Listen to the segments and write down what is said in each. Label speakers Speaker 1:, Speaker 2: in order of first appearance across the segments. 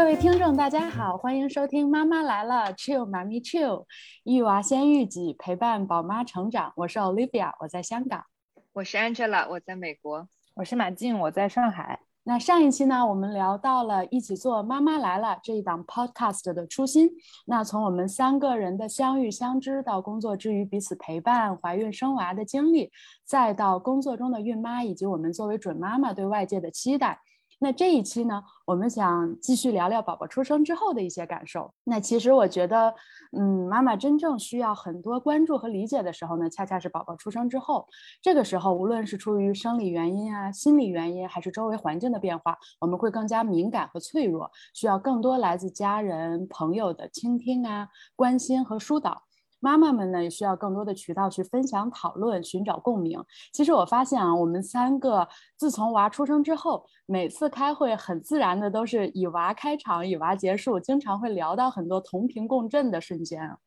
Speaker 1: 各位听众，大家好，欢迎收听《妈妈来了》，Chill 妈咪 Chill，育娃先育己，陪伴宝妈成长。我是 Olivia，我在香港；
Speaker 2: 我是 Angela，我在美国；
Speaker 3: 我是马静，我在上海。
Speaker 1: 那上一期呢，我们聊到了一起做《妈妈来了》这一档 Podcast 的初心。那从我们三个人的相遇相知，到工作之余彼此陪伴、怀孕生娃的经历，再到工作中的孕妈，以及我们作为准妈妈对外界的期待。那这一期呢，我们想继续聊聊宝宝出生之后的一些感受。那其实我觉得，嗯，妈妈真正需要很多关注和理解的时候呢，恰恰是宝宝出生之后。这个时候，无论是出于生理原因啊、心理原因，还是周围环境的变化，我们会更加敏感和脆弱，需要更多来自家人、朋友的倾听啊、关心和疏导。妈妈们呢也需要更多的渠道去分享、讨论、寻找共鸣。其实我发现啊，我们三个自从娃出生之后，每次开会很自然的都是以娃开场，以娃结束，经常会聊到很多同频共振的瞬间。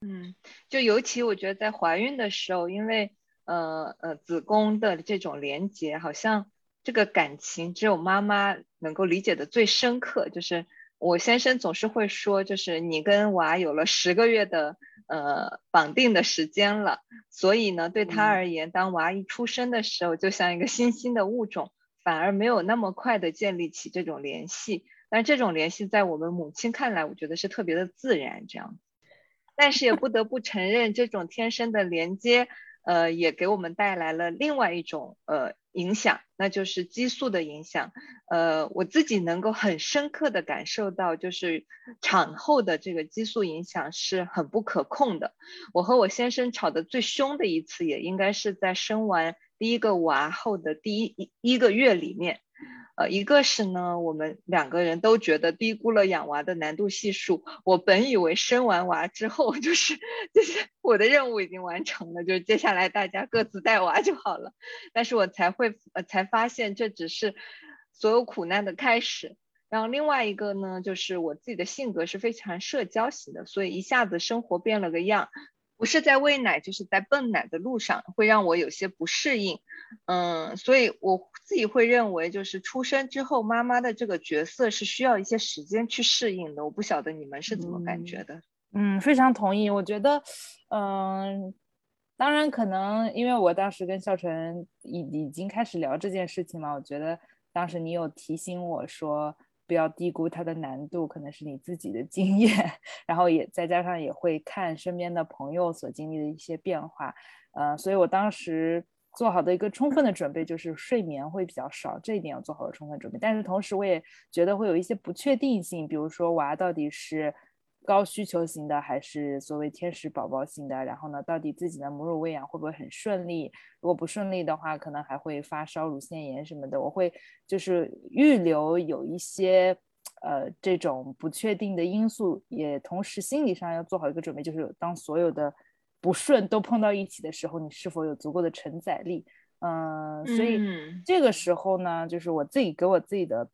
Speaker 2: 嗯，就尤其我觉得在怀孕的时候，因为呃呃子宫的这种连接，好像这个感情只有妈妈能够理解的最深刻。就是我先生总是会说，就是你跟娃有了十个月的。呃，绑定的时间了，所以呢，对他而言，当娃一出生的时候，就像一个新兴的物种，反而没有那么快的建立起这种联系。但这种联系在我们母亲看来，我觉得是特别的自然这样。但是也不得不承认，这种天生的连接，呃，也给我们带来了另外一种呃。影响，那就是激素的影响。呃，我自己能够很深刻的感受到，就是产后的这个激素影响是很不可控的。我和我先生吵得最凶的一次，也应该是在生完第一个娃后的第一一一个月里面。呃，一个是呢，我们两个人都觉得低估了养娃的难度系数。我本以为生完娃之后，就是就是我的任务已经完成了，就是接下来大家各自带娃就好了。但是我才会呃才发现这只是所有苦难的开始。然后另外一个呢，就是我自己的性格是非常社交型的，所以一下子生活变了个样。不是在喂奶，就是在泵奶的路上，会让我有些不适应。嗯，所以我自己会认为，就是出生之后，妈妈的这个角色是需要一些时间去适应的。我不晓得你们是怎么感觉的？
Speaker 3: 嗯，非常同意。我觉得，嗯，当然可能因为我当时跟孝纯已已经开始聊这件事情嘛，我觉得当时你有提醒我说。不要低估它的难度，可能是你自己的经验，然后也再加上也会看身边的朋友所经历的一些变化，呃，所以我当时做好的一个充分的准备就是睡眠会比较少，这一点要做好充分准备。但是同时我也觉得会有一些不确定性，比如说娃到底是。高需求型的还是所谓天使宝宝型的？然后呢，到底自己的母乳喂养会不会很顺利？如果不顺利的话，可能还会发烧、乳腺炎什么的。我会就是预留有一些呃这种不确定的因素，也同时心理上要做好一个准备，就是当所有的不顺都碰到一起的时候，你是否有足够的承载力？嗯，所以这个时候呢，就是我自己给我自己的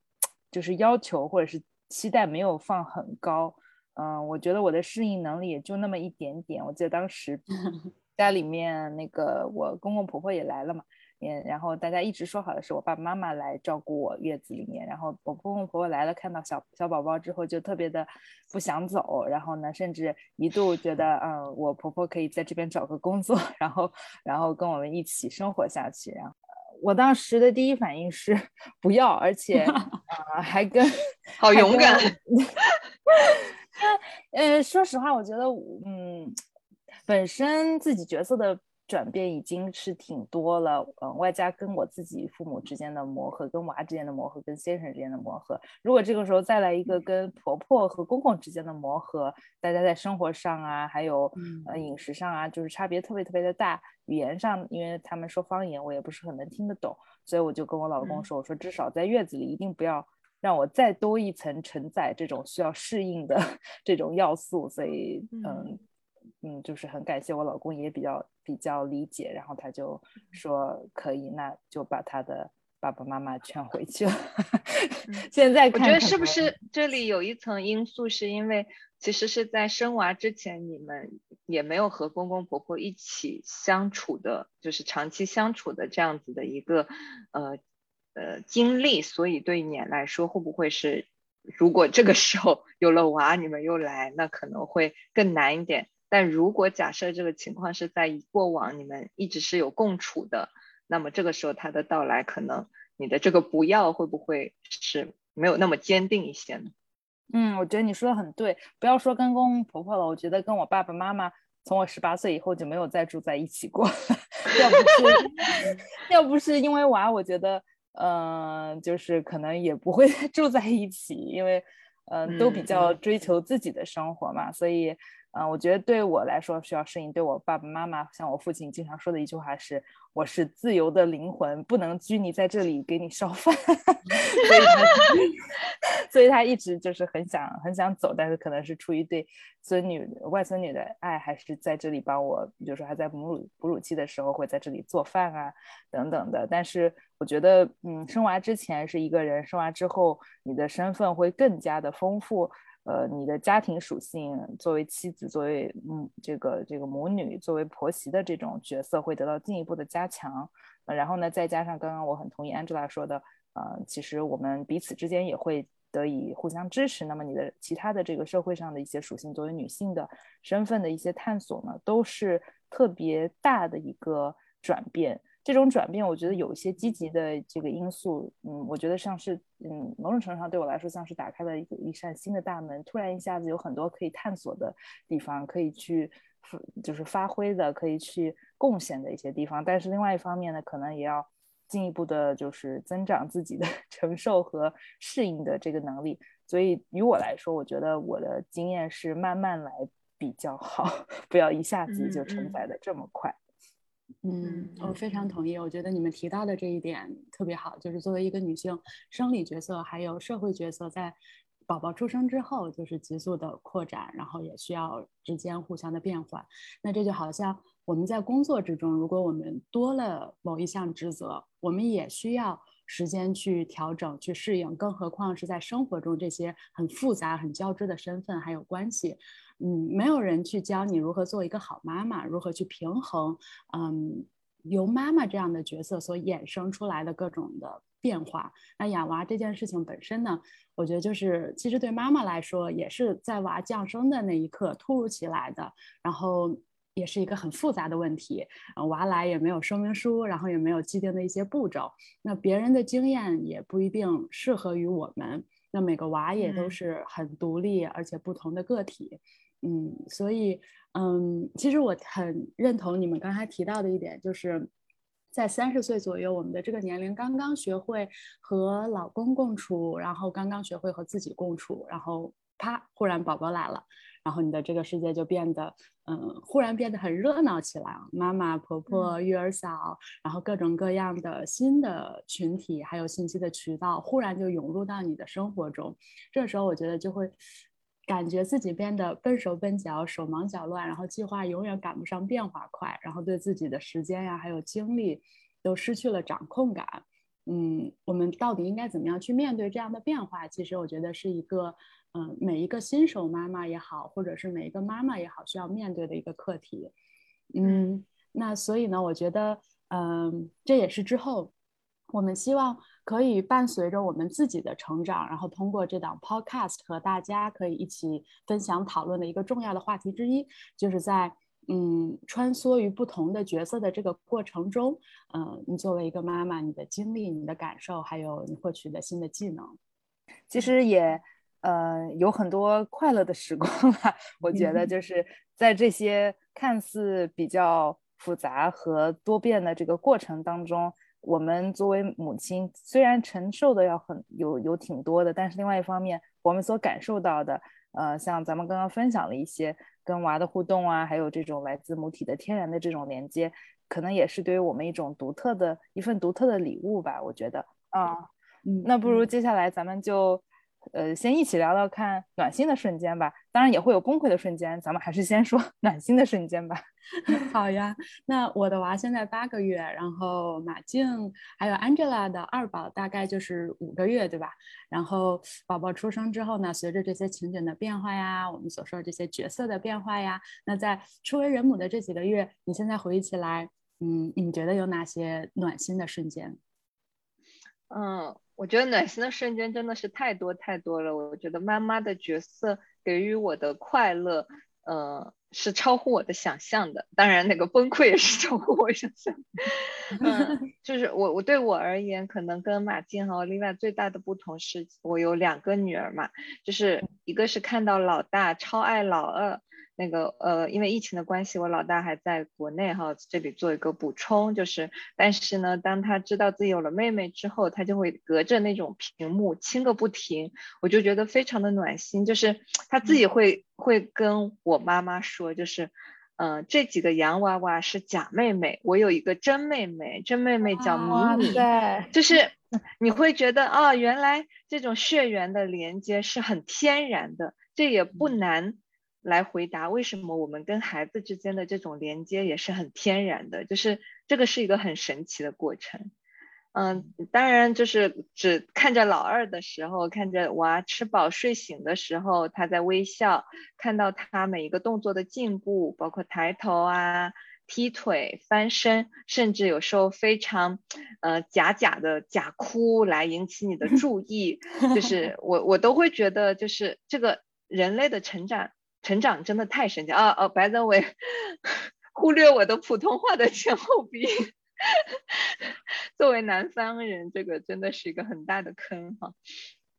Speaker 3: 就是要求或者是期待没有放很高。嗯，我觉得我的适应能力也就那么一点点。我记得当时 家里面那个我公公婆婆也来了嘛，也然后大家一直说好的是我爸爸妈妈来照顾我月子里面，然后我公公婆婆来了，看到小小宝宝之后就特别的不想走，然后呢，甚至一度觉得嗯，我婆婆可以在这边找个工作，然后然后跟我们一起生活下去。然后我当时的第一反应是不要，而且 啊还跟
Speaker 2: 好勇敢。
Speaker 3: 呃，说实话，我觉得，嗯，本身自己角色的转变已经是挺多了，嗯，外加跟我自己父母之间的磨合，跟娃之间的磨合，跟先生之间的磨合，如果这个时候再来一个跟婆婆和公公之间的磨合，大家在生活上啊，还有呃饮食上啊，就是差别特别特别的大，语言上，因为他们说方言，我也不是很能听得懂，所以我就跟我老公说，我说至少在月子里一定不要。让我再多一层承载这种需要适应的 这种要素，所以嗯嗯，就是很感谢我老公也比较比较理解，然后他就说可以，那就把他的爸爸妈妈劝回去了。现在
Speaker 2: 我觉得是不是这里有一层因素，是因为其实是在生娃之前，你们也没有和公公婆婆一起相处的，就是长期相处的这样子的一个呃。呃，经历，所以对你来说，会不会是如果这个时候有了娃，你们又来，那可能会更难一点。但如果假设这个情况是在过往你们一直是有共处的，那么这个时候他的到来，可能你的这个不要会不会是没有那么坚定一些呢？
Speaker 3: 嗯，我觉得你说的很对，不要说跟公公婆婆了，我觉得跟我爸爸妈妈，从我十八岁以后就没有再住在一起过。要不是 要不是因为娃，我觉得，嗯，就是可能也不会 住在一起，因为，嗯，都比较追求自己的生活嘛，所以。嗯，我觉得对我来说需要适应。对我爸爸妈妈，像我父亲经常说的一句话是：“我是自由的灵魂，不能拘泥在这里给你烧饭。”所以他，所以他一直就是很想很想走，但是可能是出于对孙女、外孙女的爱，还是在这里帮我，比如说还在母乳哺乳期的时候会在这里做饭啊等等的。但是我觉得，嗯，生娃之前是一个人，生娃之后你的身份会更加的丰富。呃，你的家庭属性，作为妻子，作为嗯，这个这个母女，作为婆媳的这种角色会得到进一步的加强。然后呢，再加上刚刚我很同意 Angela 说的，呃，其实我们彼此之间也会得以互相支持。那么你的其他的这个社会上的一些属性，作为女性的身份的一些探索呢，都是特别大的一个转变。这种转变，我觉得有一些积极的这个因素，嗯，我觉得像是，嗯，某种程度上对我来说像是打开了一个一扇新的大门，突然一下子有很多可以探索的地方，可以去，就是发挥的，可以去贡献的一些地方。但是另外一方面呢，可能也要进一步的，就是增长自己的 承受和适应的这个能力。所以于我来说，我觉得我的经验是慢慢来比较好，不要一下子就承载的这么快。
Speaker 1: 嗯，我非常同意。我觉得你们提到的这一点特别好，就是作为一个女性，生理角色还有社会角色，在宝宝出生之后就是急速的扩展，然后也需要之间互相的变换。那这就好像我们在工作之中，如果我们多了某一项职责，我们也需要时间去调整、去适应，更何况是在生活中这些很复杂、很交织的身份还有关系。嗯，没有人去教你如何做一个好妈妈，如何去平衡，嗯，由妈妈这样的角色所衍生出来的各种的变化。那养娃这件事情本身呢，我觉得就是其实对妈妈来说，也是在娃降生的那一刻突如其来的，然后也是一个很复杂的问题。娃来也没有说明书，然后也没有既定的一些步骤，那别人的经验也不一定适合于我们。那每个娃也都是很独立而且不同的个体。嗯，所以，嗯，其实我很认同你们刚才提到的一点，就是在三十岁左右，我们的这个年龄刚刚学会和老公共处，然后刚刚学会和自己共处，然后啪，忽然宝宝来了，然后你的这个世界就变得，嗯，忽然变得很热闹起来，妈妈、婆婆、育儿嫂，然后各种各样的新的群体，还有信息的渠道，忽然就涌入到你的生活中，这时候我觉得就会。感觉自己变得笨手笨脚、手忙脚乱，然后计划永远赶不上变化快，然后对自己的时间呀还有精力都失去了掌控感。嗯，我们到底应该怎么样去面对这样的变化？其实我觉得是一个，嗯，每一个新手妈妈也好，或者是每一个妈妈也好，需要面对的一个课题。嗯，那所以呢，我觉得，嗯，这也是之后我们希望。可以伴随着我们自己的成长，然后通过这档 podcast 和大家可以一起分享讨论的一个重要的话题之一，就是在嗯穿梭于不同的角色的这个过程中，嗯，你作为一个妈妈，你的经历、你的感受，还有你获取的新的技能，
Speaker 3: 其实也呃有很多快乐的时光吧。我觉得就是在这些看似比较复杂和多变的这个过程当中。我们作为母亲，虽然承受的要很有有挺多的，但是另外一方面，我们所感受到的，呃，像咱们刚刚分享了一些跟娃的互动啊，还有这种来自母体的天然的这种连接，可能也是对于我们一种独特的一份独特的礼物吧。我觉得，啊，嗯那不如接下来咱们就。呃，先一起聊聊看暖心的瞬间吧，当然也会有崩溃的瞬间，咱们还是先说 暖心的瞬间吧。
Speaker 1: 好呀，那我的娃现在八个月，然后马静还有 Angela 的二宝大概就是五个月，对吧？然后宝宝出生之后呢，随着这些情景的变化呀，我们所说的这些角色的变化呀，那在初为人母的这几个月，你现在回忆起来，嗯，你觉得有哪些暖心的瞬间？
Speaker 2: 嗯，我觉得暖心的瞬间真的是太多太多了。我觉得妈妈的角色给予我的快乐，呃，是超乎我的想象的。当然，那个崩溃也是超乎我想象。嗯，就是我我对我而言，可能跟马静和另外最大的不同是，我有两个女儿嘛，就是一个是看到老大超爱老二。那个呃，因为疫情的关系，我老大还在国内哈，这里做一个补充，就是，但是呢，当他知道自己有了妹妹之后，他就会隔着那种屏幕亲个不停，我就觉得非常的暖心，就是他自己会会跟我妈妈说，就是，嗯，这几个洋娃娃是假妹妹，我有一个真妹妹，真妹妹叫米米，就是你会觉得啊，原来这种血缘的连接是很天然的，这也不难。来回答为什么我们跟孩子之间的这种连接也是很天然的，就是这个是一个很神奇的过程。嗯，当然就是只看着老二的时候，看着娃吃饱睡醒的时候，他在微笑，看到他每一个动作的进步，包括抬头啊、踢腿、翻身，甚至有时候非常呃假假的假哭来引起你的注意，就是我我都会觉得就是这个人类的成长。成长真的太神奇啊！哦，白泽伟忽略我的普通话的前后鼻。作为南方人，这个真的是一个很大的坑哈。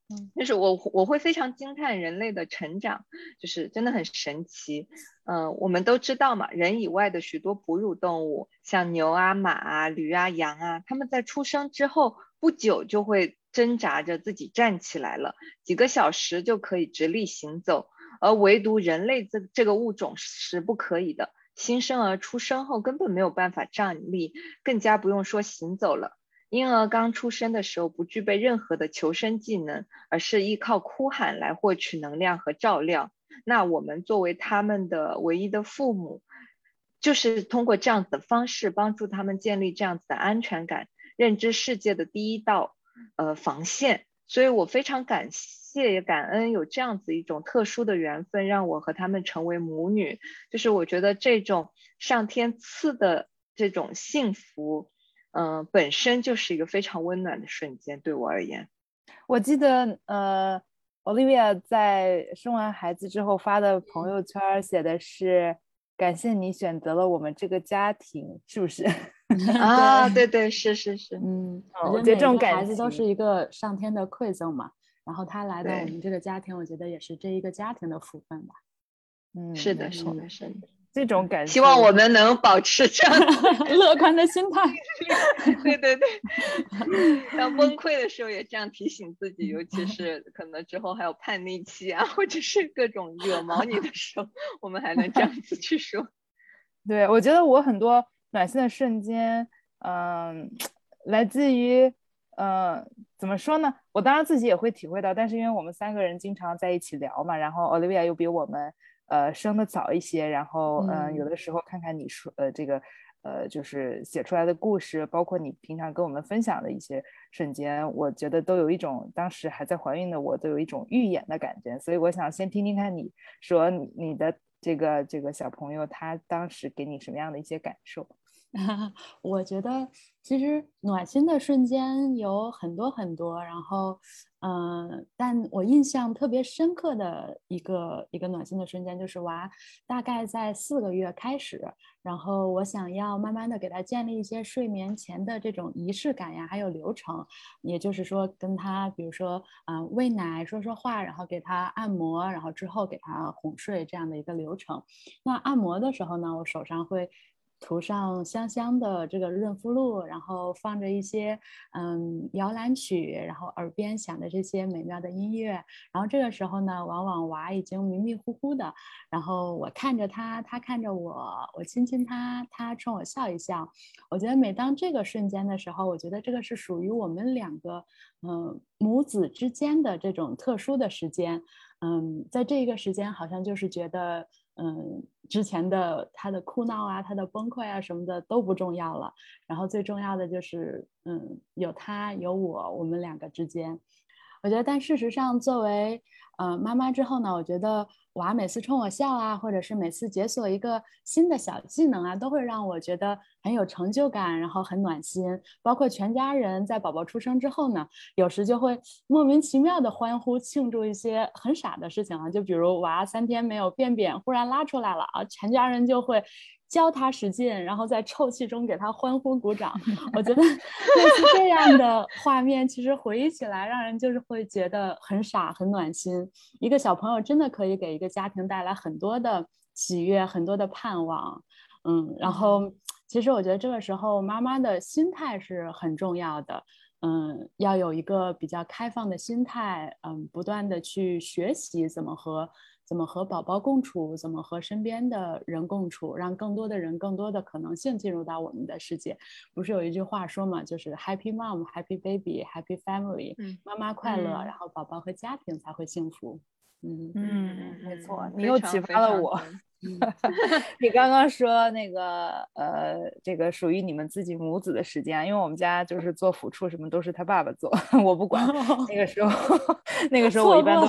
Speaker 2: 嗯，就是我我会非常惊叹人类的成长，就是真的很神奇。嗯，我们都知道嘛，人以外的许多哺乳动物，像牛啊、马啊、驴啊、羊啊，他们在出生之后不久就会挣扎着自己站起来了，几个小时就可以直立行走。而唯独人类这这个物种是不可以的，新生儿出生后根本没有办法站立，更加不用说行走了。婴儿刚出生的时候不具备任何的求生技能，而是依靠哭喊来获取能量和照料。那我们作为他们的唯一的父母，就是通过这样子的方式帮助他们建立这样子的安全感，认知世界的第一道呃防线。所以我非常感谢也感恩有这样子一种特殊的缘分，让我和他们成为母女。就是我觉得这种上天赐的这种幸福，嗯，本身就是一个非常温暖的瞬间，对我而言。
Speaker 3: 我记得，呃，Olivia 在生完孩子之后发的朋友圈写的是。感谢你选择了我们这个家庭，是不是？
Speaker 2: 啊，对对，是是是，
Speaker 1: 嗯，我觉得这种孩子都是一个上天的馈赠嘛。然后他来到我们这个家庭，我觉得也是这一个家庭的福分吧。
Speaker 2: 嗯，是的，是的，是的。
Speaker 3: 这种感觉
Speaker 2: 希望我们能保持这样
Speaker 1: 乐观的心态。
Speaker 2: 对对对，当崩溃的时候也这样提醒自己，尤其是可能之后还有叛逆期啊，或者是各种惹毛你的时候，我们还能这样子去说。
Speaker 3: 对，我觉得我很多暖心的瞬间，嗯，来自于，嗯，怎么说呢？我当然自己也会体会到，但是因为我们三个人经常在一起聊嘛，然后 Olivia 又比我们。呃，生的早一些，然后嗯，有的时候看看你说呃这个呃就是写出来的故事，包括你平常跟我们分享的一些瞬间，我觉得都有一种当时还在怀孕的我都有一种预演的感觉，所以我想先听听看你说你你的这个这个小朋友他当时给你什么样的一些感受。
Speaker 1: 我觉得其实暖心的瞬间有很多很多，然后，嗯，但我印象特别深刻的一个一个暖心的瞬间，就是娃大概在四个月开始，然后我想要慢慢的给他建立一些睡眠前的这种仪式感呀，还有流程，也就是说跟他，比如说，嗯，喂奶、说说话，然后给他按摩，然后之后给他哄睡这样的一个流程。那按摩的时候呢，我手上会。涂上香香的这个润肤露，然后放着一些嗯摇篮曲，然后耳边响着这些美妙的音乐，然后这个时候呢，往往娃已经迷迷糊糊的，然后我看着他，他看着我，我亲亲他，他冲我笑一笑。我觉得每当这个瞬间的时候，我觉得这个是属于我们两个嗯母子之间的这种特殊的时间，嗯，在这一个时间好像就是觉得。嗯，之前的他的哭闹啊，他的崩溃啊什么的都不重要了。然后最重要的就是，嗯，有他有我，我们两个之间。我觉得，但事实上，作为呃妈妈之后呢，我觉得娃每次冲我笑啊，或者是每次解锁一个新的小技能啊，都会让我觉得很有成就感，然后很暖心。包括全家人在宝宝出生之后呢，有时就会莫名其妙的欢呼庆祝一些很傻的事情啊，就比如娃三天没有便便，忽然拉出来了啊，全家人就会。教他使劲，然后在臭气中给他欢呼鼓掌。我觉得类似这样的画面，其实回忆起来，让人就是会觉得很傻、很暖心。一个小朋友真的可以给一个家庭带来很多的喜悦、很多的盼望。嗯，然后其实我觉得这个时候妈妈的心态是很重要的。嗯，要有一个比较开放的心态。嗯，不断的去学习怎么和。怎么和宝宝共处？怎么和身边的人共处？让更多的人、更多的可能性进入到我们的世界。不是有一句话说嘛，就是 Happy Mom, Happy Baby, Happy Family。妈妈快乐，然后宝宝和家庭才会幸福。
Speaker 3: 嗯嗯，没错，你又启发了我。你刚刚说那个呃，这个属于你们自己母子的时间，因为我们家就是做抚触什么都是他爸爸做，我不管。那个时候，那个时候我一般都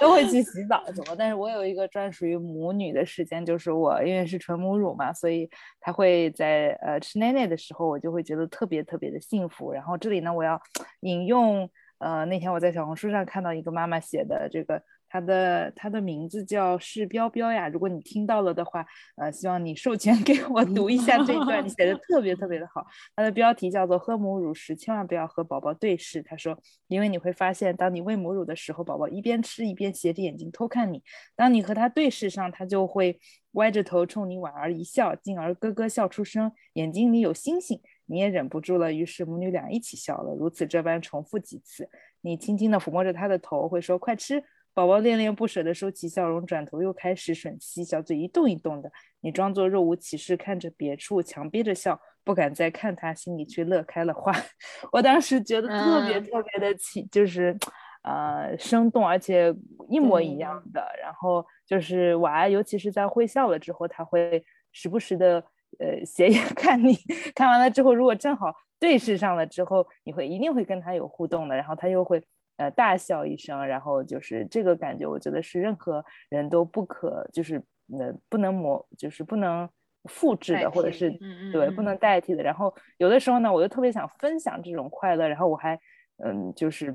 Speaker 3: 都会去洗澡什么，但是我有一个专属于母女的时间，就是我因为是纯母乳嘛，所以他会在呃吃奶奶的时候，我就会觉得特别特别的幸福。然后这里呢，我要引用呃那天我在小红书上看到一个妈妈写的这个。他的他的名字叫是彪彪呀，如果你听到了的话，呃，希望你授权给我读一下这一段，你写的 特别特别的好。它的标题叫做“喝母乳时千万不要和宝宝对视”。他说，因为你会发现，当你喂母乳的时候，宝宝一边吃一边斜着眼睛偷看你；当你和他对视上，他就会歪着头冲你莞尔一笑，进而咯咯笑出声，眼睛里有星星，你也忍不住了，于是母女俩一起笑了。如此这般重复几次，你轻轻地抚摸着他的头，会说：“快吃。”宝宝恋恋不舍地收起笑容，转头又开始吮吸，小嘴一动一动的。你装作若无其事看着别处，强憋着笑，不敢再看他，心里却乐开了花。我当时觉得特别特别的起，就是，呃，生动，而且一模一样的。然后就是娃，尤其是在会笑了之后，他会时不时的呃斜眼看你，看完了之后，如果正好对视上了之后，你会一定会跟他有互动的，然后他又会。呃，大笑一声，然后就是这个感觉，我觉得是任何人都不可，就是呃，不能模，就是不能复制的，或者是对，不能代替的。然后有的时候呢，我就特别想分享这种快乐，然后我还嗯，就是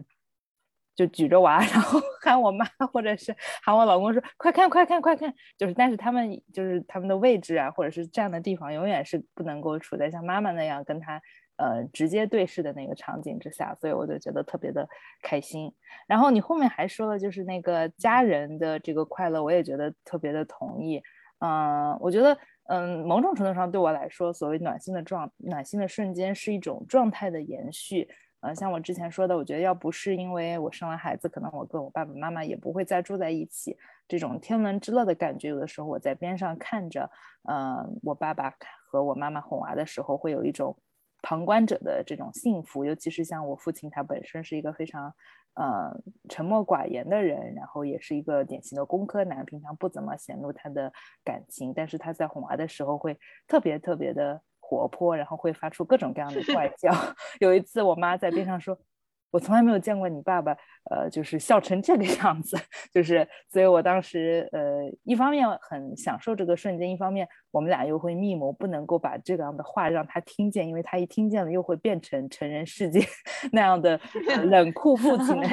Speaker 3: 就举着娃，然后喊我妈，或者是喊我老公说快看快看快看，就是但是他们就是他们的位置啊，或者是这样的地方，永远是不能够处在像妈妈那样跟他。呃，直接对视的那个场景之下，所以我就觉得特别的开心。然后你后面还说了，就是那个家人的这个快乐，我也觉得特别的同意。嗯，我觉得，嗯，某种程度上对我来说，所谓暖心的状、暖心的瞬间，是一种状态的延续。呃，像我之前说的，我觉得要不是因为我生了孩子，可能我跟我爸爸妈妈也不会再住在一起。这种天伦之乐的感觉，有的时候我在边上看着，嗯，我爸爸和我妈妈哄娃的时候，会有一种。旁观者的这种幸福，尤其是像我父亲，他本身是一个非常，呃，沉默寡言的人，然后也是一个典型的工科男，平常不怎么显露他的感情，但是他在哄娃的时候会特别特别的活泼，然后会发出各种各样的 怪叫。有一次，我妈在边上说。我从来没有见过你爸爸，呃，就是笑成这个 样子，就是，所以我当时，呃，一方面很享受这个瞬间，一方面我们俩又会密谋，不能够把这样的话让他听见，因为他一听见了，又会变成成人世界 那样的冷酷父亲的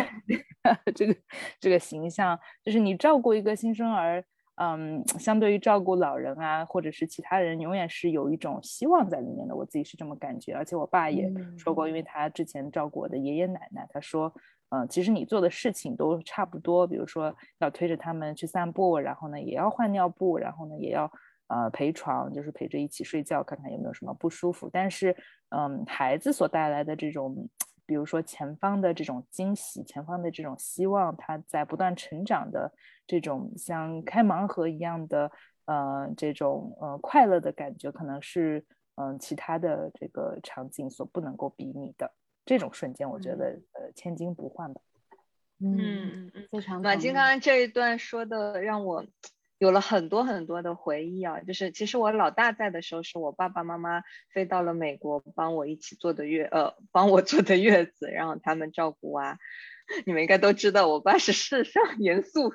Speaker 3: 这个这个形象，就是你照顾一个新生儿。嗯，相对于照顾老人啊，或者是其他人，永远是有一种希望在里面的。我自己是这么感觉，而且我爸也说过，因为他之前照顾我的爷爷奶奶，他说，嗯，其实你做的事情都差不多，比如说要推着他们去散步，然后呢也要换尿布，然后呢也要呃陪床，就是陪着一起睡觉，看看有没有什么不舒服。但是，嗯，孩子所带来的这种。比如说前方的这种惊喜，前方的这种希望，他在不断成长的这种像开盲盒一样的，呃，这种呃快乐的感觉，可能是嗯其他的这个场景所不能够比拟的这种瞬间，我觉得呃千金不换吧。
Speaker 2: 嗯嗯
Speaker 1: 嗯，非常。
Speaker 2: 暖金刚刚这一段说的让我有了很多很多的回忆啊。就是其实我老大在的时候，是我爸爸妈妈飞到了美国，帮我一起坐的月呃，帮我坐的月子，然后他们照顾啊。你们应该都知道，我爸是世上 严肃。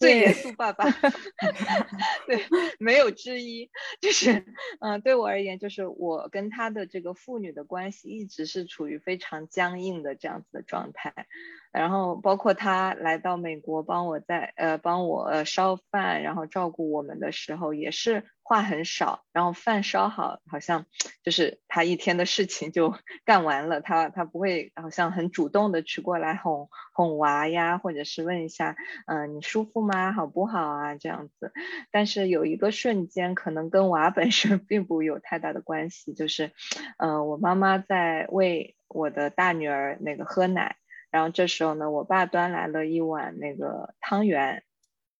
Speaker 2: 最严肃爸爸，对，没有之一。就是，嗯，对我而言，就是我跟他的这个父女的关系一直是处于非常僵硬的这样子的状态。然后包括他来到美国帮我在呃帮我呃烧饭，然后照顾我们的时候，也是话很少，然后饭烧好，好像就是他一天的事情就 干完了，他他不会好像很主动的去过来哄哄娃呀，或者是问一下，嗯，你舒服吗？好不好啊？这样子。但是有一个瞬间，可能跟娃本身 并不有太大的关系，就是，嗯，我妈妈在喂我的大女儿那个喝奶。然后这时候呢，我爸端来了一碗那个汤圆，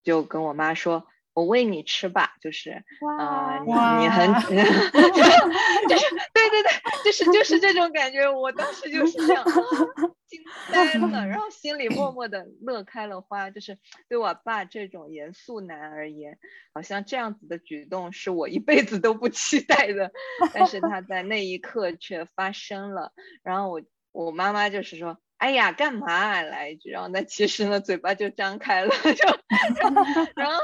Speaker 2: 就跟我妈说：“我喂你吃吧。”就是，啊，你你很，就是对对对，就是就是这种感觉。我当时就是这样惊呆了，然后心里默默的乐开了花。就是对我爸这种严肃男而言，好像这样子的举动是我一辈子都不期待的，但是他在那一刻却发生了。然后我我妈妈就是说。哎呀，干嘛来一句？然后那其实呢，嘴巴就张开了，就然后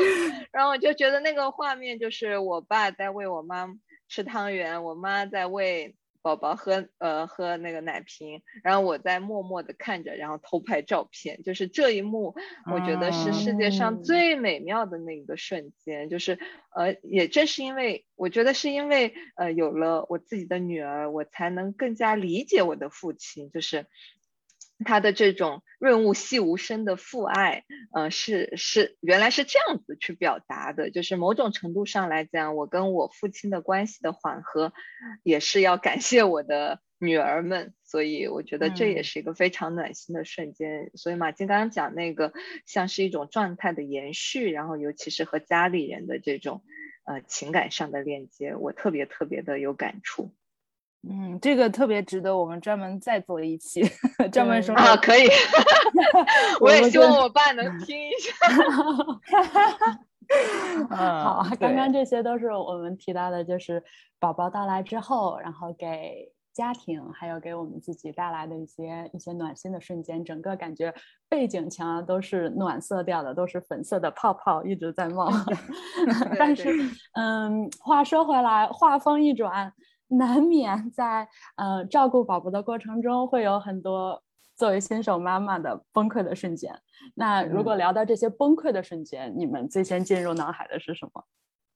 Speaker 2: 然后我就觉得那个画面就是我爸在喂我妈吃汤圆，我妈在喂宝宝喝呃喝那个奶瓶，然后我在默默的看着，然后偷拍照片。就是这一幕，我觉得是世界上最美妙的那个瞬间。就是呃，也正是因为我觉得是因为呃有了我自己的女儿，我才能更加理解我的父亲。就是。他的这种润物细无声的父爱，呃，是是原来是这样子去表达的，就是某种程度上来讲，我跟我父亲的关系的缓和，也是要感谢我的女儿们，所以我觉得这也是一个非常暖心的瞬间。所以马金刚刚讲那个像是一种状态的延续，然后尤其是和家里人的这种呃情感上的链接，我特别特别的有感触。
Speaker 3: 嗯，这个特别值得我们专门再做一期，专门说
Speaker 2: 啊，可以。我也希望我爸能听一下。
Speaker 1: 好，刚刚这些都是我们提到的，就是宝宝到来之后，然后给家庭还有给我们自己带来的一些一些暖心的瞬间，整个感觉背景墙都是暖色调的，都是粉色的泡泡一直在冒。但是，嗯，话说回来，话锋一转。难免在呃照顾宝宝的过程中，会有很多作为新手妈妈的崩溃的瞬间。那如果聊到这些崩溃的瞬间，你们最先进入脑海的是什么？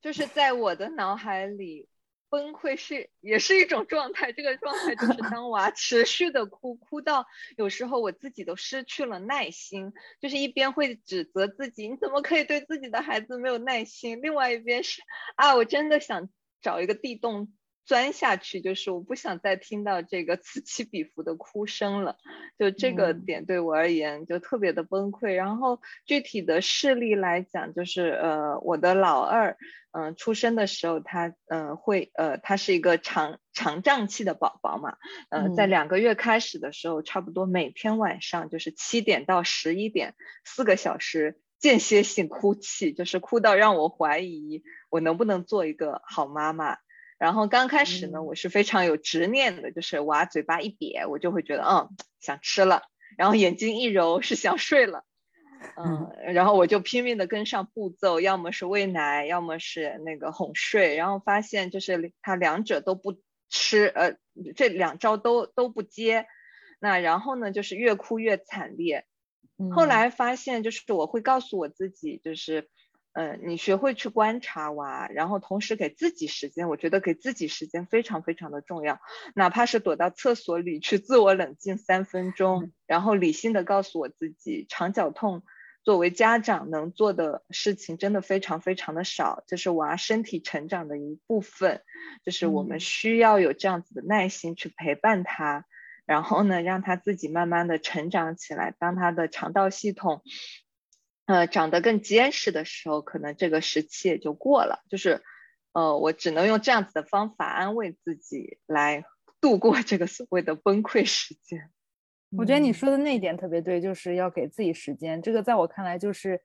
Speaker 2: 就是在我的脑海里，崩溃是也是一种状态。这个状态就 是当娃持续的哭，哭到有时候我自己都失去了耐心，就是一边会指责自己，你怎么可以对自己的孩子没有耐心？另外一边是啊，我真的想找一个地洞。钻下去，就是我不想再听到这个此起彼伏的哭声了。就这个点对我而言就特别的崩溃。然后具体的事例来讲，就是呃，我的老二，嗯，出生的时候他嗯会呃，他是一个肠肠胀气的宝宝嘛，呃，在两个月开始的时候，差不多每天晚上就是七点到十一点，四个小时间歇性哭泣，就是哭到让我怀疑我能不能做一个好妈妈。然后刚开始呢，我是非常有执念的，就是娃嘴巴一瘪，我就会觉得嗯想吃了，然后眼睛一揉是想睡了，嗯，然后我就拼命的跟上步骤，要么是喂奶，要么是那个哄睡，然后发现就是他两者都不吃，呃，这两招都都不接，那然后呢就是越哭越惨烈，后来发现就是我会告诉我自己就是。嗯，你学会去观察娃，然后同时给自己时间，我觉得给自己时间非常非常的重要，哪怕是躲到厕所里去自我冷静三分钟，然后理性的告诉我自己，肠绞痛作为家长能做的事情真的非常非常的少，这是娃身体成长的一部分，就是我们需要有这样子的耐心去陪伴他，然后呢，让他自己慢慢的成长起来，当他的肠道系统。呃，长得更坚实的时候，可能这个时期也就过了。就是，呃，我只能用这样子的方法安慰自己，来度过这个所谓的崩溃时间。
Speaker 3: 我觉得你说的那一点特别对，就是要给自己时间。这个在我看来，就是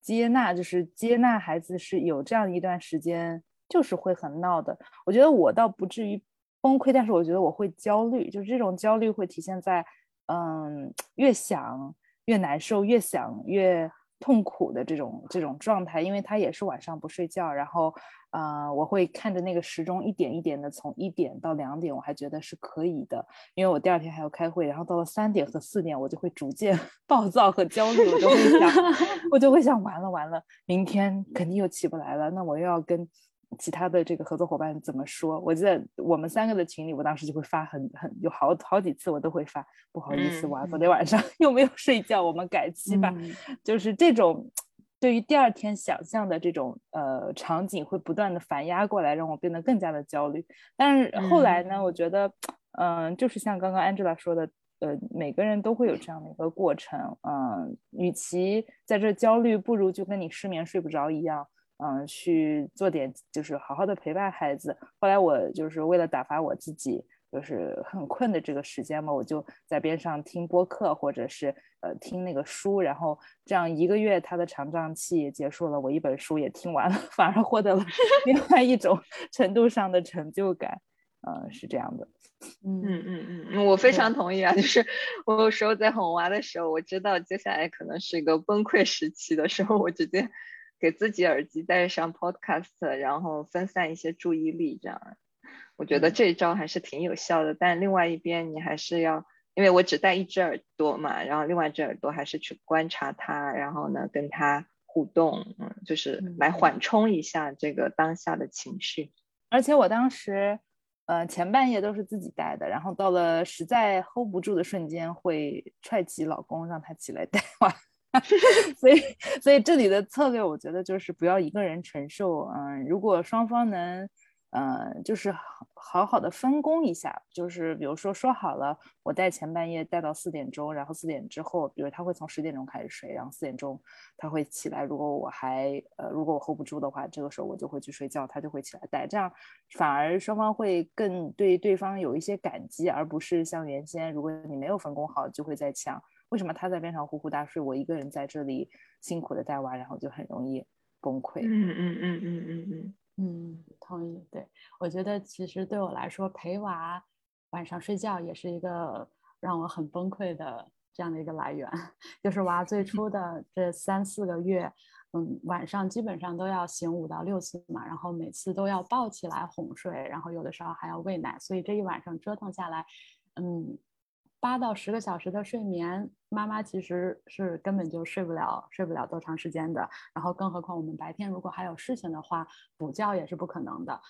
Speaker 3: 接纳，就是接纳孩子是有这样一段时间，就是会很闹的。我觉得我倒不至于崩溃，但是我觉得我会焦虑，就是这种焦虑会体现在，嗯，越想越难受，越想越。痛苦的这种这种状态，因为他也是晚上不睡觉，然后，呃，我会看着那个时钟一点一点的从一点到两点，我还觉得是可以的，因为我第二天还要开会，然后到了三点和四点，我就会逐渐 暴躁和焦虑，我就会想，我就会想，完了完了，明天肯定又起不来了，那我又要跟。其他的这个合作伙伴怎么说？我记得我们三个的群里，我当时就会发很很有好好几次，我都会发不好意思，我昨天晚上 又没有睡觉，我们改期吧。就是这种对于第二天想象的这种呃场景，会不断的反压过来，让我变得更加的焦虑。但是后来呢，我觉得嗯，就是像刚刚 Angela 说的，呃，每个人都会有这样的一个过程。嗯，与其在这焦虑，不如就跟你失眠睡不着一样。嗯，去做点就是好好的陪伴孩子。后来我就是为了打发我自己，就是很困的这个时间嘛，我就在边上听播客，或者是呃听那个书，然后这样一个月他的长胀期也结束了，我一本书也听完了，反而获得了 另外一种程度上的成就感。嗯，是这样的。
Speaker 2: 嗯嗯嗯嗯，我非常同意啊。就是我有时候在哄娃的时候，我知道接下来可能是一个崩溃时期的时候，我直接。给自己耳机戴上 Podcast，然后分散一些注意力，这样，我觉得这一招还是挺有效的。但另外一边，你还是要，因为我只戴一只耳朵嘛，然后另外一只耳朵还是去观察它，然后呢跟它互动，嗯，就是来缓冲一下这个当下的情绪。
Speaker 3: 而且我当时，呃，前半夜都是自己戴的，然后到了实在 hold 不住的瞬间，会踹起老公，让他起来戴完。所以，所以这里的策略，我觉得就是不要一个人承受。嗯，如果双方能，嗯，就是好好的分工一下，就是比如说说好了，我带前半夜带到四点钟，然后四点之后，比如他会从十点钟开始睡，然后四点钟他会起来。如果我还，呃，如果我 hold 不住的话，这个时候我就会去睡觉，他就会起来带。这样反而双方会更对对方有一些感激，而不是像原先，如果你没有分工好，就会在抢。为什么他在边上呼呼大睡，我一个人在这里辛苦的带娃，然后就很容易崩溃。
Speaker 2: 嗯嗯嗯嗯嗯
Speaker 1: 嗯嗯，同意。对我觉得其实对我来说，陪娃晚上睡觉也是一个让我很崩溃的这样的一个来源。就是娃最 初的这三四个月，嗯，晚上基本上都要醒五到六次嘛，然后每次都要抱起来哄睡，然后有的时候还要喂奶，所以这一晚上折腾下来，嗯。八到十个小时的睡眠，妈妈其实是根本就睡不了，睡不了多长时间的。然后，更何况我们白天如果还有事情的话，补觉也是不可能的，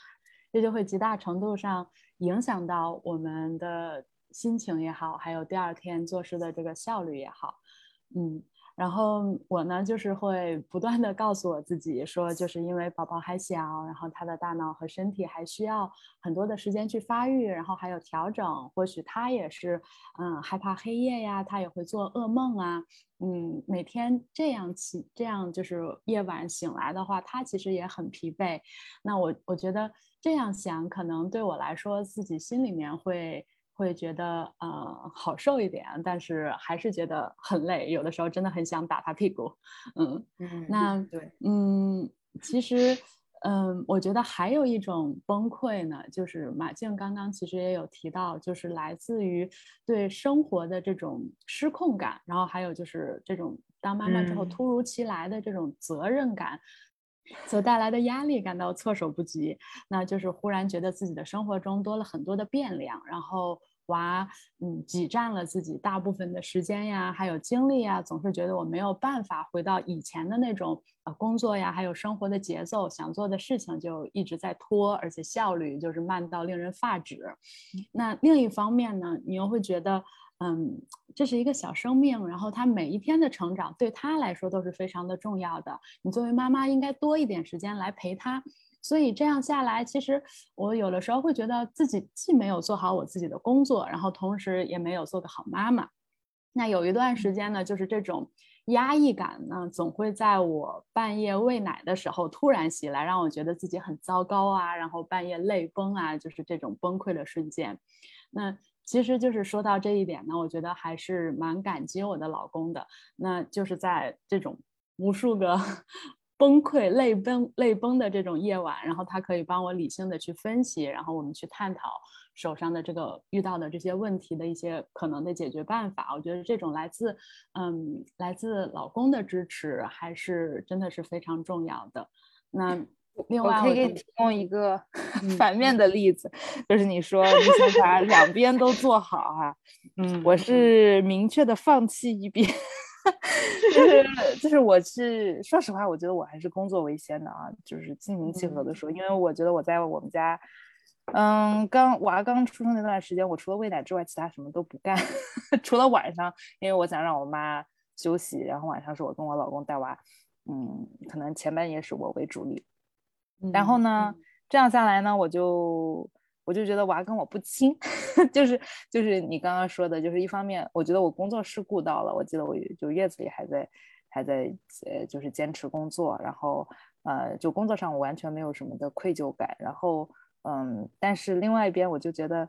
Speaker 1: 这就会极大程度上影响到我们的心情也好，还有第二天做事的这个效率也好，嗯。然后我呢，就是会不断的告诉我自己说，就是因为宝宝还小，然后他的大脑和身体还需要很多的时间去发育，然后还有调整。或许他也是，嗯，害怕黑夜呀，他也会做噩梦啊，嗯，每天这样起，这样就是夜晚醒来的话，他其实也很疲惫。那我我觉得这样想，可能对我来说，自己心里面会。会觉得呃好受一点，但是还是觉得很累，有的时候真的很想打他屁股。嗯嗯，那
Speaker 3: 对，
Speaker 1: 嗯，其实嗯，我觉得还有一种崩溃呢，就是马静刚刚其实也有提到，就是来自于对生活的这种失控感，然后还有就是这种当妈妈之后突如其来的这种责任感所带来的压力，感到措手不及。那就是忽然觉得自己的生活中多了很多的变量，然后。娃，嗯，挤占了自己大部分的时间呀，还有精力呀，总是觉得我没有办法回到以前的那种呃工作呀，还有生活的节奏，想做的事情就一直在拖，而且效率就是慢到令人发指。那另一方面呢，你又会觉得，嗯，这是一个小生命，然后他每一天的成长对他来说都是非常的重要的，你作为妈妈应该多一点时间来陪他。所以这样下来，其实我有的时候会觉得自己既没有做好我自己的工作，然后同时也没有做个好妈妈。那有一段时间呢，就是这种压抑感呢，总会在我半夜喂奶的时候突然袭来，让我觉得自己很糟糕啊，然后半夜泪崩啊，就是这种崩溃的瞬间。那其实就是说到这一点呢，我觉得还是蛮感激我的老公的。那就是在这种。无数个 崩溃、泪崩、泪崩的这种夜晚，然后他可以帮我理性的去分析，然后我们去探讨手上的这个遇到的这些问题的一些可能的解决办法。我觉得这种来自嗯来自老公的支持还是真的是非常重要的。那。另外，
Speaker 3: 我可以给你提供一个 反面的例子，就是你说你想把两边都做好 哈，
Speaker 1: 嗯，
Speaker 3: 我是明确的放弃一边，就是就是我是说实话，我觉得我还是工作为先的啊，就是心平气和的说，因为我觉得我在我们家，嗯，刚娃刚出生那段时间，我除了喂奶之外，其他什么都不干，除了晚上，因为我想让我妈休息，然后晚上是我跟我老公带娃，嗯，可能前半夜是我为主力。然后呢，这样下来呢，我就我就觉得娃跟我不亲，就是就是你刚刚说的，就是一方面，我觉得我工作是顾到了，我记得我就月子里还在还在呃，就是坚持工作，然后呃，就工作上我完全没有什么的愧疚感，然后嗯，但是另外一边我就觉得。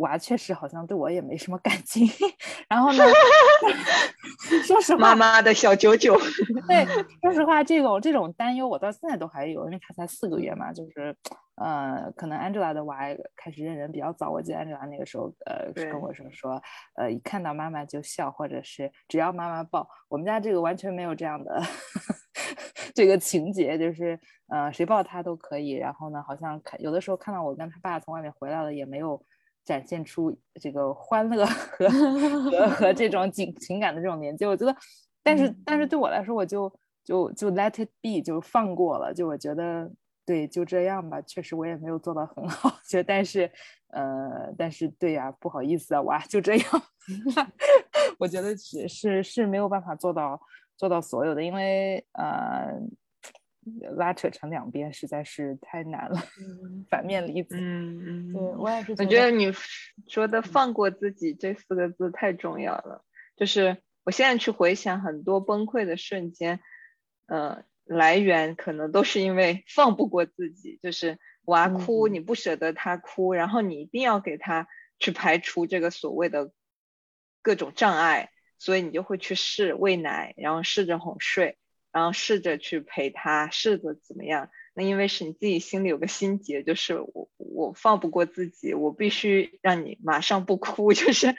Speaker 3: 娃确实好像对我也没什么感情，然后呢，说实话，
Speaker 2: 妈妈的小九九，
Speaker 3: 对，说实话，这种这种担忧我到现在都还有，因为他才四个月嘛，就是，呃，可能 Angela 的娃开始认人比较早，我记得 Angela 那个时候，呃，跟我说说，呃，一看到妈妈就笑，或者是只要妈妈抱，我们家这个完全没有这样的 这个情节，就是，呃，谁抱他都可以，然后呢，好像看有的时候看到我跟他爸从外面回来了，也没有。展现出这个欢乐和 和和这种情情感的这种连接，我觉得，但是但是对我来说，我就就就 let it be，就放过了，就我觉得对，就这样吧。确实我也没有做到很好，就但是呃，但是对呀，不好意思啊，哇，就这样。我觉得是是是没有办法做到做到所有的，因为呃。拉扯成两边实在是太难了。反面例子，
Speaker 2: 嗯
Speaker 1: 嗯，对我也是。
Speaker 2: 我觉得你说的“放过自己”这四个字太重要了。就是我现在去回想很多崩溃的瞬间，呃，来源可能都是因为放不过自己。就是娃哭，你不舍得他哭，然后你一定要给他去排除这个所谓的各种障碍，所以你就会去试喂奶，然后试着哄睡。然后试着去陪他，试着怎么样？那因为是你自己心里有个心结，就是我我放不过自己，我必须让你马上不哭，就是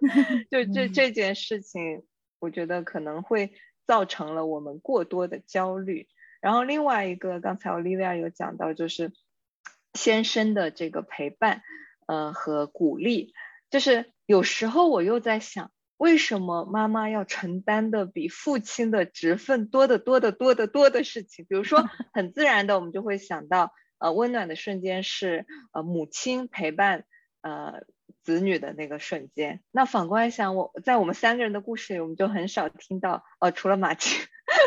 Speaker 2: 就这这件事情，我觉得可能会造成了我们过多的焦虑。然后另外一个，刚才 Olivia 有讲到，就是先生的这个陪伴，呃和鼓励，就是有时候我又在想。为什么妈妈要承担的比父亲的职分多得多得多得多的事情？比如说，很自然的，我们就会想到，呃，温暖的瞬间是呃母亲陪伴呃子女的那个瞬间。那反过来想，我在我们三个人的故事里，我们就很少听到，呃，除了马青，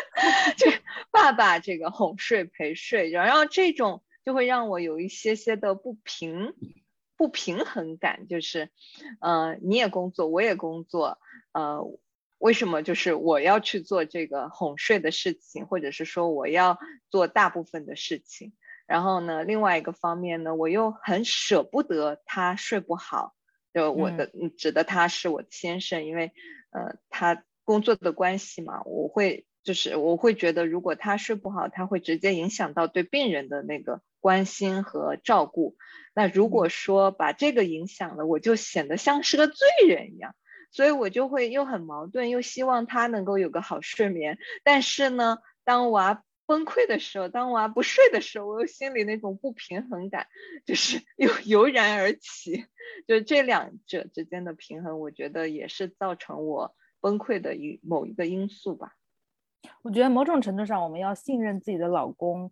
Speaker 2: 就 爸爸这个哄睡陪睡，然后这种就会让我有一些些的不平。不平衡感就是，呃，你也工作，我也工作，呃，为什么就是我要去做这个哄睡的事情，或者是说我要做大部分的事情，然后呢，另外一个方面呢，我又很舍不得他睡不好，就我的指的他是我先生，因为呃，他工作的关系嘛，我会就是我会觉得如果他睡不好，他会直接影响到对病人的那个关心和照顾。那如果说把这个影响了，我就显得像是个罪人一样，所以我就会又很矛盾，又希望他能够有个好睡眠。但是呢，当娃崩溃的时候，当娃不睡的时候，我又心里那种不平衡感就是 又油然而起。就这两者之间的平衡，我觉得也是造成我崩溃的一某一个因素吧。
Speaker 3: 我觉得某种程度上，我们要信任自己的老公。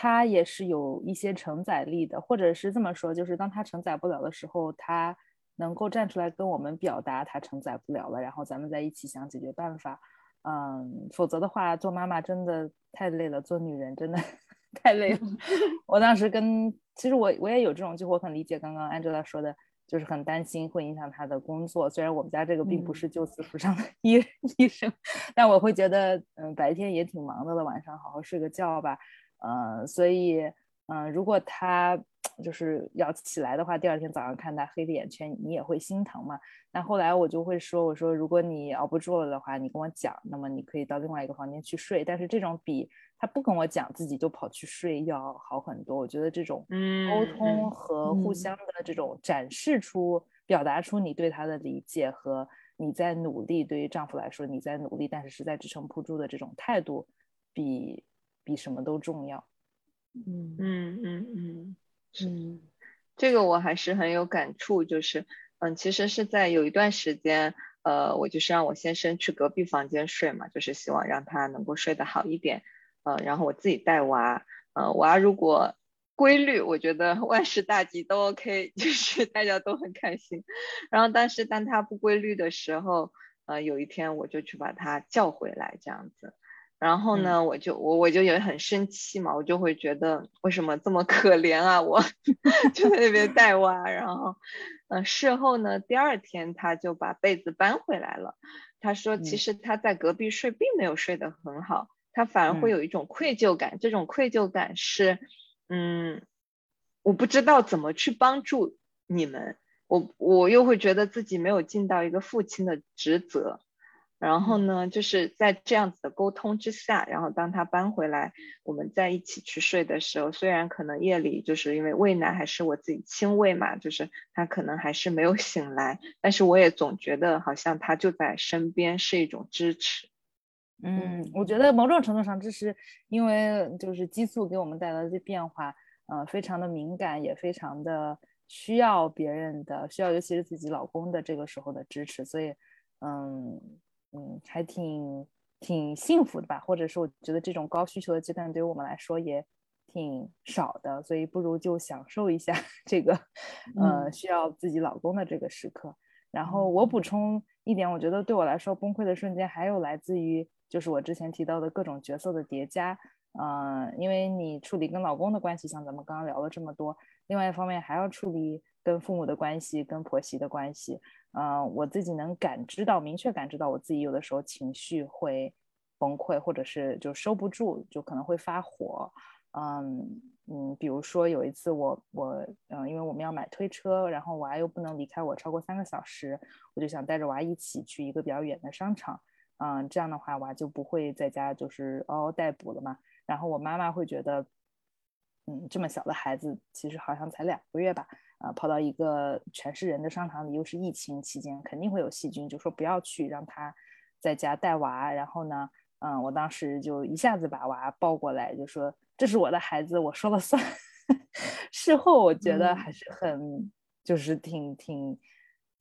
Speaker 3: 他也是有一些承载力的，或者是这么说，就是当他承载不了的时候，他能够站出来跟我们表达他承载不了了，然后咱们在一起想解决办法。嗯，否则的话，做妈妈真的太累了，做女人真的 太累了。我当时跟，其实我我也有这种，就我很理解刚刚 Angela 说的，就是很担心会影响他的工作。虽然我们家这个并不是救死扶伤的医 医生，但我会觉得，嗯，白天也挺忙的了，晚上好好睡个觉吧。嗯，所以，嗯，如果他就是要起来的话，第二天早上看他黑的眼圈，你也会心疼嘛。那后来我就会说，我说如果你熬不住了的话，你跟我讲，那么你可以到另外一个房间去睡。但是这种比他不跟我讲，自己就跑去睡要好很多。我觉得这种沟通和互相的这种展示出、表达出你对他的理解和你在努力，对于丈夫来说你在努力，但是实在支撑不住的这种态度，比比什么都重要。
Speaker 2: 嗯嗯嗯嗯，嗯，这个我还是很有感触，就是，嗯，其实是在有一段时间，呃，我就是让我先生去隔壁房间睡嘛，就是希望让他能够睡得好一点，呃，然后我自己带娃，呃，娃如果规律，我觉得万事大吉都 OK，就是大家都很开心，然后但是当他不规律的时候，呃，有一天我就去把他叫回来，这样子。然后呢，我就我我就也很生气嘛，我就会觉得为什么这么可怜啊，我 就在那边带 娃。然后，嗯，事后呢，第二天他就把被子搬回来了。他说，其实他在隔壁睡并没有睡得很好，他反而会有一种愧疚感。这种愧疚感是，嗯，我不知道怎么去帮助你们，我我又会觉得自己没有尽到一个父亲的职责。然后呢，就是在这样子的沟通之下，然后当他搬回来，我们在一起去睡的时候，虽然可能夜里就是因为喂奶还是我自己亲喂嘛，就是他可能还是没有 醒来，但是我也总觉得好像他就在身边，是一种支持。
Speaker 3: 嗯，我觉得某种程度上这是因为就是激素给我们带来的变化，呃，非常的敏感，也非常的需要别人的，需要尤其是自己老公的这个时候的支持，所以，嗯。嗯，还挺挺幸福的吧，或者是我觉得这种高需求的阶段对于我们来说也挺少的，所以不如就享受一下 这个，呃，需要自己老公的这个时刻。然后我补充一点，我觉得对我来说崩溃的瞬间还有来自于就是我之前提到的各种角色的叠加，呃，因为你处理跟老公的关系，像咱们刚刚聊了这么多，另外一方面还要处理跟父母的关系，跟婆媳的关系。嗯，我自己能感知到，明确感知到我自己有的时候情绪会崩溃，或者是就收不住，就可能会发火。嗯嗯，比如说有一次我我嗯，因为我们要买推车，然后娃又不能离开我超过三个小时，我就想带着娃一起去一个比较远的商场。嗯，这样的话娃就不会在家就是嗷嗷待哺了嘛。然后我妈妈会觉得，嗯，这么小的孩子其实好像才两个月吧。啊，跑到一个全是人的商场里，又是疫情期间，肯定会有细菌，就说不要去，让他在家带娃。然后呢，嗯，我当时就一下子把娃抱过来，就说这是我的孩子，我说了算。事后我觉得还是很，就是挺挺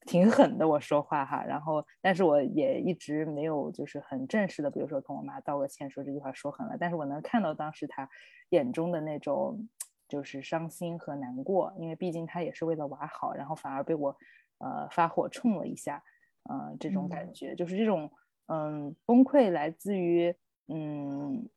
Speaker 3: 挺狠的，我说话哈。然后，但是我也一直没有就是很正式的，比如说跟我妈道个歉，说这句话说狠了。但是我能看到当时她眼中的那种。就是伤心和难过，因为毕竟她也是为了娃好，然后反而被我，呃，发火冲了一下，呃，这种感觉就是这种，嗯，崩溃来自于，嗯，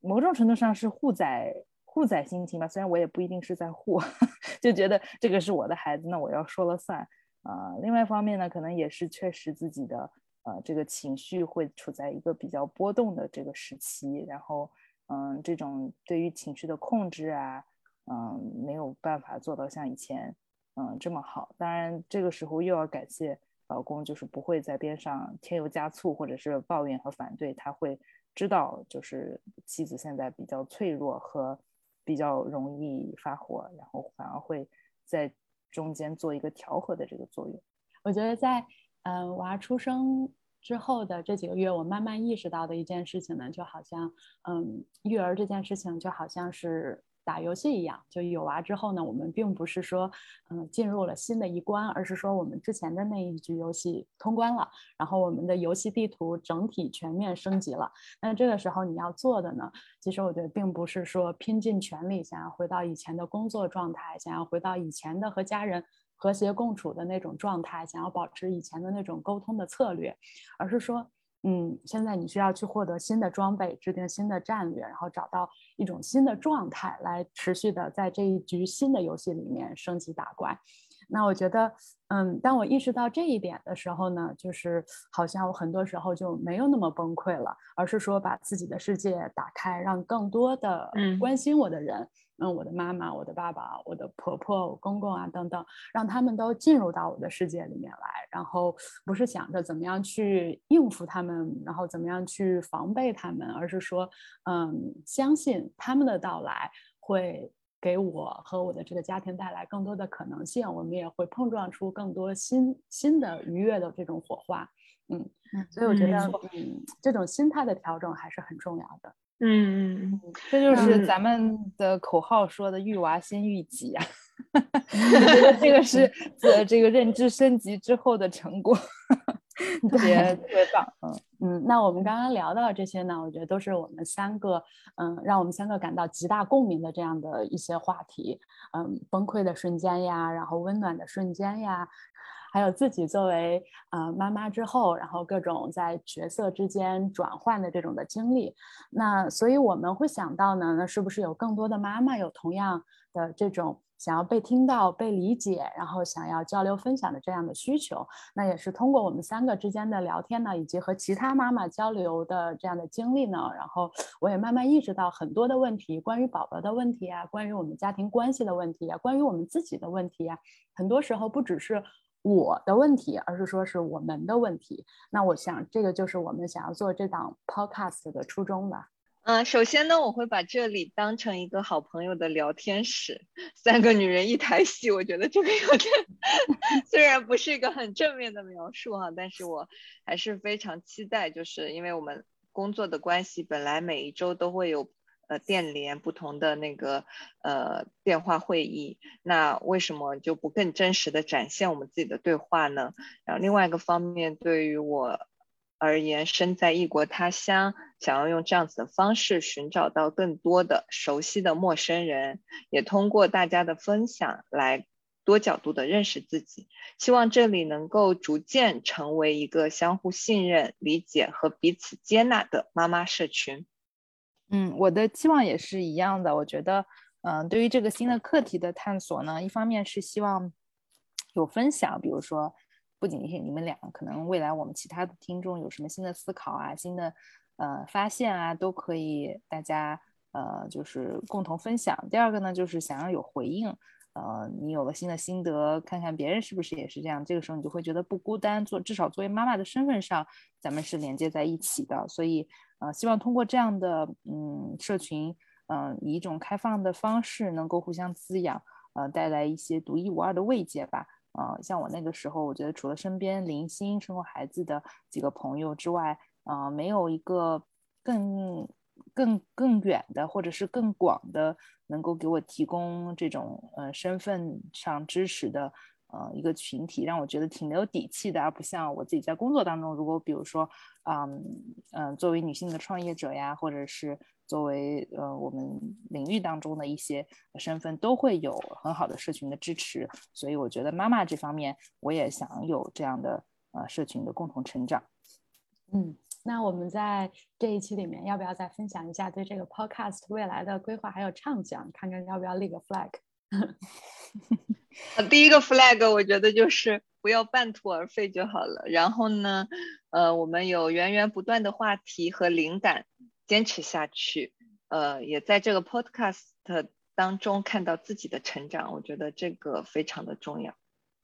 Speaker 3: 某种程度上是护崽护崽心情吧，虽然我也不一定是在护，就觉得这个是我的孩子，那我要说了算，啊，另外一方面呢，可能也是确实自己的，呃，这个情绪会处在一个比较波动的这个时期，然后。嗯，这种对于情绪的控制啊，嗯，没有办法做到像以前，嗯，这么好。当然，这个时候又要感谢老公，就是不会在边上添油加醋，或者是抱怨和反对。他会知道，就是妻子现在比较脆弱和比较容易发火，然后反而会在中间做一个调和的这个作用。
Speaker 1: 我觉得在嗯娃出生。之后的这几个月，我慢慢意识到的一件事情呢，就好像，嗯，育儿这件事情就好像是打游戏一样。就有娃之后呢，我们并不是说，嗯，进入了新的一关，而是说我们之前的那一局游戏通关了，然后我们的游戏地图整体全面升级了。那这个时候你要做的呢，其实我觉得并不是说拼尽全力想要回到以前的工作状态，想要回到以前的和家人。和谐共处的那种状态，想要保持以前的那种沟通的策略，而是说，嗯，现在你需要去获得新的装备，制定新的战略，然后找到一种新的状态，来持续的在这一局新的游戏里面升级打怪。那我觉得，嗯，当我意识到这一点的时候呢，就是好像我很多时候就没有那么崩溃了，而是说把自己的世界打开，让更多的关心我的人。嗯，我的妈妈、我的爸爸、我的婆婆、我公公啊等等，让他们都进入到我的世界里面来，然后不是想着怎么样去应付他们，然后怎么样去防备他们，而是说，嗯，相信他们的到来会给我和我的这个家庭带来更多的可能性，我们也会碰撞出更多新新的愉悦的这种火花。嗯，所以我觉得，嗯，这种心态的调整还是很重要的。
Speaker 2: 嗯嗯嗯，
Speaker 3: 这就是咱们的口号说的“育娃先育己”啊。我觉得这个是呃这个认知升级之后的成果，特别特别棒。
Speaker 1: 嗯嗯，那我们刚刚聊到这些呢，我觉得都是我们三个嗯，让我们三个感到极大共鸣的这样的一些话题。嗯，崩溃的瞬间呀，然后温暖的瞬间呀。还有自己作为呃妈妈之后，然后各种在角色之间转换的这种的经历，那所以我们会想到呢，那是不是有更多的妈妈有同样的这种想要被听到、被理解，然后想要交流分享的这样的需求？那也是通过我们三个之间的聊天呢，以及和其他妈妈交流的这样的经历呢，然后我也慢慢意识到很多的问题，关于宝宝的问题啊，关于我们家庭关系的问题啊，关于我们自己的问题啊，很多时候不只是。我的问题，而是说是我们的问题。那我想，这个就是我们想要做这档 podcast 的初衷吧。
Speaker 2: 嗯，首先呢，我会把这里当成一个好朋友的聊天室，三个女人一台戏。我觉得这个有点，虽然不是一个很正面的描述哈，但是我还是非常期待，就是因为我们工作的关系，本来每一周都会有。呃，电联不同的那个呃电话会议，那为什么就不更真实的展现我们自己的对话呢？然后另外一个方面，对于我而言，身在异国他乡，想要用这样子的方式寻找到更多的熟悉的陌生人，也通过大家的分享来多角度的认识自己，希望这里能够逐渐成为一个相互信任、理解和彼此接纳的妈妈社群。
Speaker 3: 嗯，我的期望也是一样的。我觉得，嗯，对于这个新的课题的探索呢，一方面是希望有分享，比如说，不仅是你们俩，可能未来我们其他的听众有什么新的思考啊、新的呃发现啊，都可以大家呃就是共同分享。第二个呢，就是想要有回应，呃，你有了新的心得，看看别人是不是也是这样，这个时候你就会觉得不孤单。做至少作为妈妈的身份上，咱们是连接在一起的，所以。呃，希望通过这样的嗯社群，嗯，以一种开放的方式，能够互相滋养，呃，带来一些独一无二的慰藉吧。呃，像我那个时候，我觉得除了身边零星生过孩子的几个朋友之外，呃，没有一个更更更远的，或者是更广的，能够给我提供这种呃身份上支持的。呃，一个群体让我觉得挺没有底气的，而不像我自己在工作当中，如果比如说，嗯嗯，作为女性的创业者呀，或者是作为呃我们领域当中的一些身份，都会有很好的社群的支持。所以我觉得妈妈这方面，我也想有这样的呃社群的共同成长。
Speaker 1: 嗯，那我们在这一期里面，要不要再分享一下对这个 podcast 未来的规划还有畅想？看看要不要立个 flag。
Speaker 2: 第一个 flag 我觉得就是不要半途而废就好了。然后呢，呃，我们有源源不断的话题和灵感，坚持下去。呃，也在这个 podcast 当中看到自己的成长，我觉得这个非常的重要。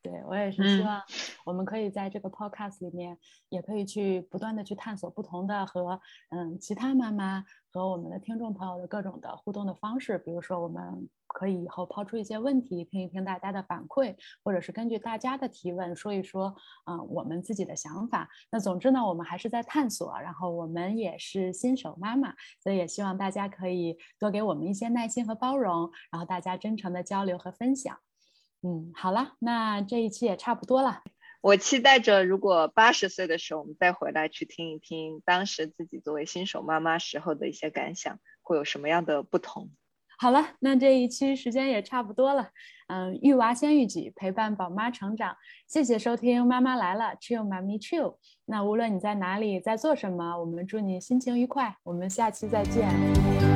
Speaker 1: 对我也是希望我们可以在这个 podcast 里面，也可以去不断的去探索不同的和嗯其他妈妈和我们的听众朋友的各种的互动的方式。比如说，我们可以以后抛出一些问题，听一听大家的反馈，或者是根据大家的提问说一说嗯我们自己的想法。那总之呢，我们还是在探索，然后我们也是新手妈妈，所以也希望大家可以多给我们一些耐心和包容，然后大家真诚的交流和分享。嗯，好了，那这一期也差不多了。
Speaker 2: 我期待着，如果八十岁的时候我们再回来去听一听当时自己作为新手妈妈时候的一些感想，会有什么样的不同？
Speaker 1: 好了，那这一期时间也差不多了。嗯，育娃先育己，陪伴宝妈成长。谢谢收听《妈妈来了》，Chill 妈咪 Chill。那无论你在哪里，在做什么，我们祝你心情愉快。我们下期再见。